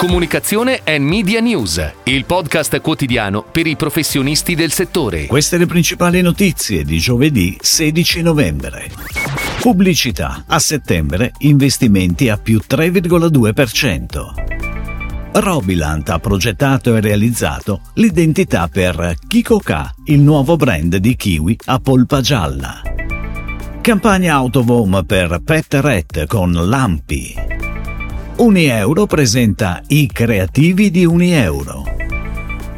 Comunicazione e Media News, il podcast quotidiano per i professionisti del settore. Queste le principali notizie di giovedì 16 novembre. Pubblicità. A settembre investimenti a più 3,2%. Robilant ha progettato e realizzato l'identità per Kikoka, il nuovo brand di kiwi a polpa gialla. Campagna Autovom per Pet Ret con Lampi. Unieuro presenta I creativi di Unieuro.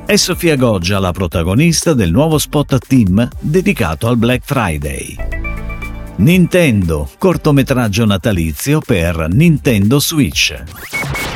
È Sofia Goggia la protagonista del nuovo spot a team dedicato al Black Friday. Nintendo, cortometraggio natalizio per Nintendo Switch.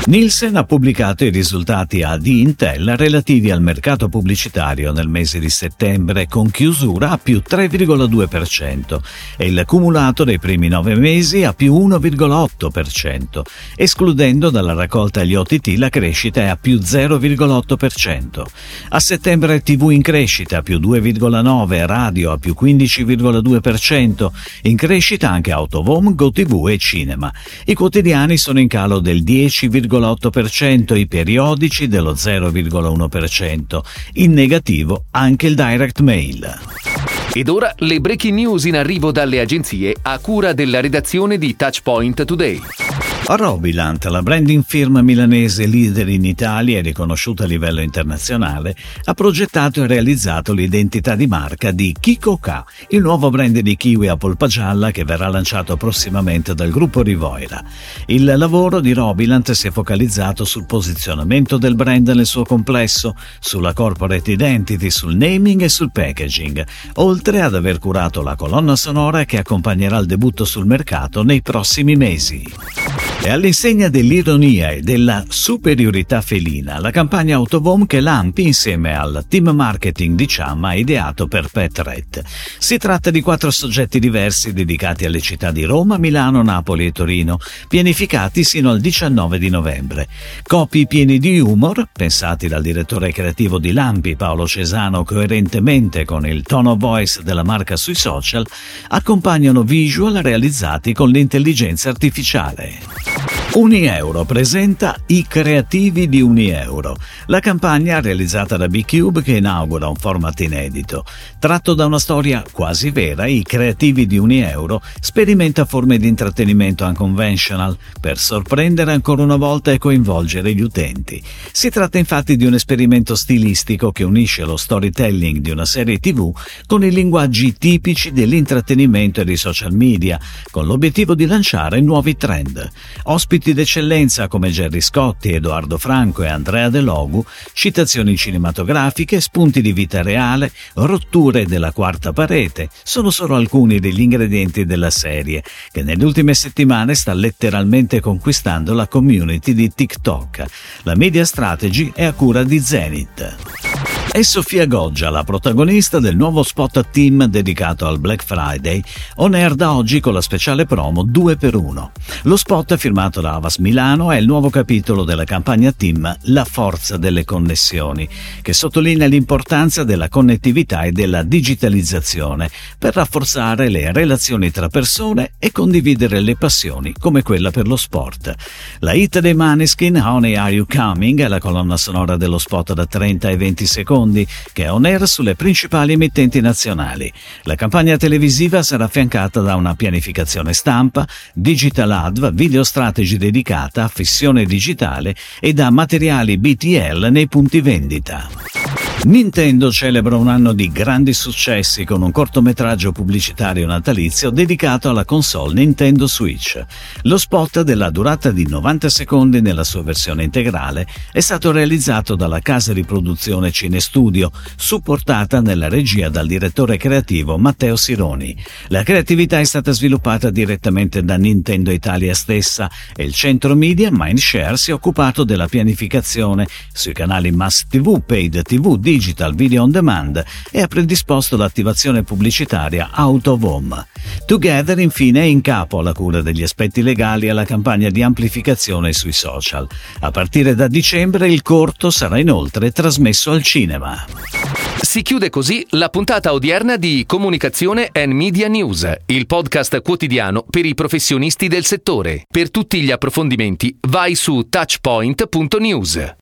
Nielsen ha pubblicato i risultati A di Intel relativi al mercato pubblicitario nel mese di settembre con chiusura a più 3,2% e il cumulato dei primi nove mesi a più 1,8%, escludendo dalla raccolta agli OTT la crescita è a più 0,8%. A settembre TV in crescita più 2,9%, radio a più 15,2%, in crescita anche Autovom, GoTV e Cinema. I quotidiani sono in calo del 10,8%, 0,8%, i periodici dello 0,1%. In negativo anche il direct mail. Ed ora le breaking news in arrivo dalle agenzie a cura della redazione di Touchpoint Today. Robilant, la branding firma milanese leader in Italia e riconosciuta a livello internazionale, ha progettato e realizzato l'identità di marca di Kiko K, il nuovo brand di kiwi a polpa gialla che verrà lanciato prossimamente dal gruppo Rivoira. Il lavoro di Robilant si è focalizzato sul posizionamento del brand nel suo complesso, sulla corporate identity, sul naming e sul packaging, oltre ad aver curato la colonna sonora che accompagnerà il debutto sul mercato nei prossimi mesi. E all'insegna dell'ironia e della superiorità felina, la campagna Autovom che Lampi insieme al team marketing di Cham ha ideato per Pet Ret. Si tratta di quattro soggetti diversi dedicati alle città di Roma, Milano, Napoli e Torino, pianificati sino al 19 di novembre. Copi pieni di humor, pensati dal direttore creativo di Lampi, Paolo Cesano, coerentemente con il tone of voice della marca sui social, accompagnano visual realizzati con l'intelligenza artificiale. Unieuro presenta I creativi di Unieuro, la campagna realizzata da B-Cube che inaugura un format inedito. Tratto da una storia quasi vera, I creativi di Unieuro sperimenta forme di intrattenimento unconventional per sorprendere ancora una volta e coinvolgere gli utenti. Si tratta infatti di un esperimento stilistico che unisce lo storytelling di una serie TV con i linguaggi tipici dell'intrattenimento e dei social media, con l'obiettivo di lanciare nuovi trend. Ospiti ospiti d'eccellenza come Gerry Scotti, Edoardo Franco e Andrea De Logu, citazioni cinematografiche, spunti di vita reale, rotture della quarta parete, sono solo alcuni degli ingredienti della serie, che nelle ultime settimane sta letteralmente conquistando la community di TikTok. La media strategy è a cura di Zenith. È Sofia Goggia, la protagonista del nuovo spot a team dedicato al Black Friday, on air da oggi con la speciale promo 2x1. Lo spot firmato da Avas Milano è il nuovo capitolo della campagna team La forza delle connessioni, che sottolinea l'importanza della connettività e della digitalizzazione per rafforzare le relazioni tra persone e condividere le passioni come quella per lo sport. La hit dei Maneskin Honey Are You Coming è la colonna sonora dello spot da 30 e 20 secondi secondi, che è on air sulle principali emittenti nazionali. La campagna televisiva sarà affiancata da una pianificazione stampa, digital adv, video strategy dedicata, fissione digitale e da materiali BTL nei punti vendita. Nintendo celebra un anno di grandi successi con un cortometraggio pubblicitario natalizio dedicato alla console Nintendo Switch. Lo spot della durata di 90 secondi nella sua versione integrale è stato realizzato dalla casa di produzione Cinestudio, supportata nella regia dal direttore creativo Matteo Sironi. La creatività è stata sviluppata direttamente da Nintendo Italia stessa e il centro media Mindshare si è occupato della pianificazione sui canali Mass TV, Paid TV, Digital Video on Demand e ha predisposto l'attivazione pubblicitaria Out of Home. Together infine è in capo alla cura degli aspetti legali alla campagna di amplificazione sui social. A partire da dicembre il corto sarà inoltre trasmesso al cinema. Si chiude così la puntata odierna di Comunicazione and Media News, il podcast quotidiano per i professionisti del settore. Per tutti gli approfondimenti vai su touchpoint.news.